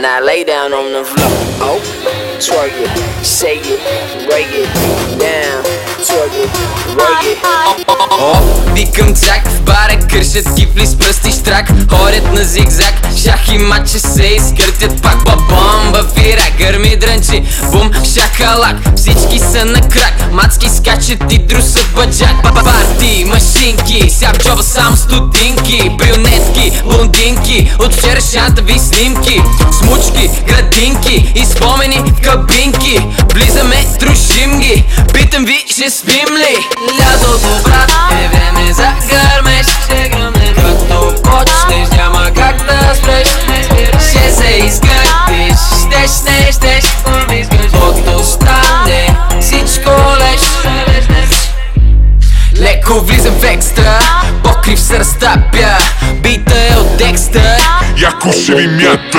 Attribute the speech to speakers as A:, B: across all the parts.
A: Now lay down on the floor. Oh, twerk it, shake it, break it down. It,
B: викам чак в бара, кършат кифли с пръсти штрак. Ходят на зигзаг, шах и маче се изкъртят. Пак Бабомба фира, гърми дрънчи, бум, шакалак Всички са на крак, мацки скачат и друсат баджак. Па- Парти, машинки, ся в джоба само стотинки. Брюнетки, блондинки, от вчерашната ви снимки. Смучки, градинки. И спомени в кабинки. Влизаме, дружим ги, питам ви, ще спим ли? Лятото, брат, е време за гръмнем като почнеш, няма Леко влизам в екстра, покрив се разтапя Бита е от Декстър.
C: Яко ще ви мята.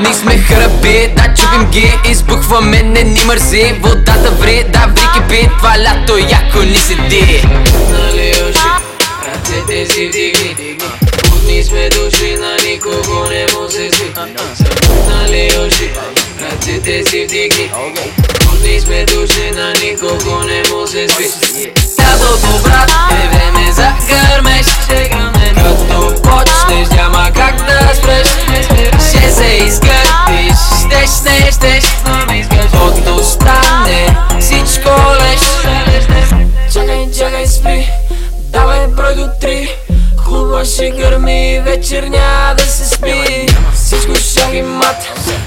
B: Ние сме храби, да чупим ги. Избухваме, не ни мързи. Водата ври, да ври кипи Това лято яко ни седи. Нали уши, ръцете си вдигни Будни сме души, на никого не му се сви. Нали уши, ръцете си вдигни. Будни сме души, на никого не му се сви брой до три. Хубава ще гърми, вечер няма да се спи. Всичко шах и мат,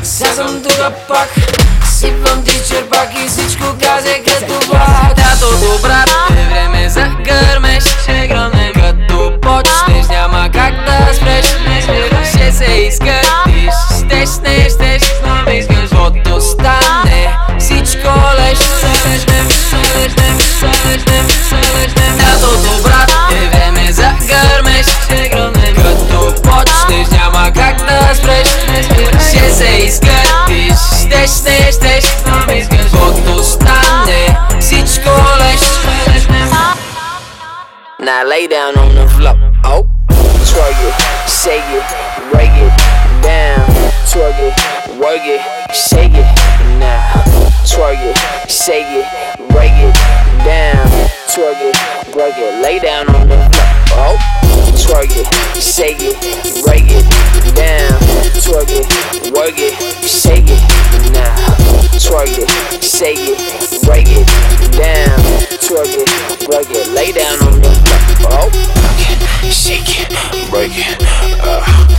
B: сега съм тука пак. Сипвам ти черпак и всичко газе като влак Лятото, брат, е време за гърмеж Ses kätis, stes,
A: Now lay down on the floor, oh. Twerk it, shake it, break it down. Twerk it, work it, shake it. Now Twerk it, shake it, rug it, lay down on the floor. Shake it, break it, uh.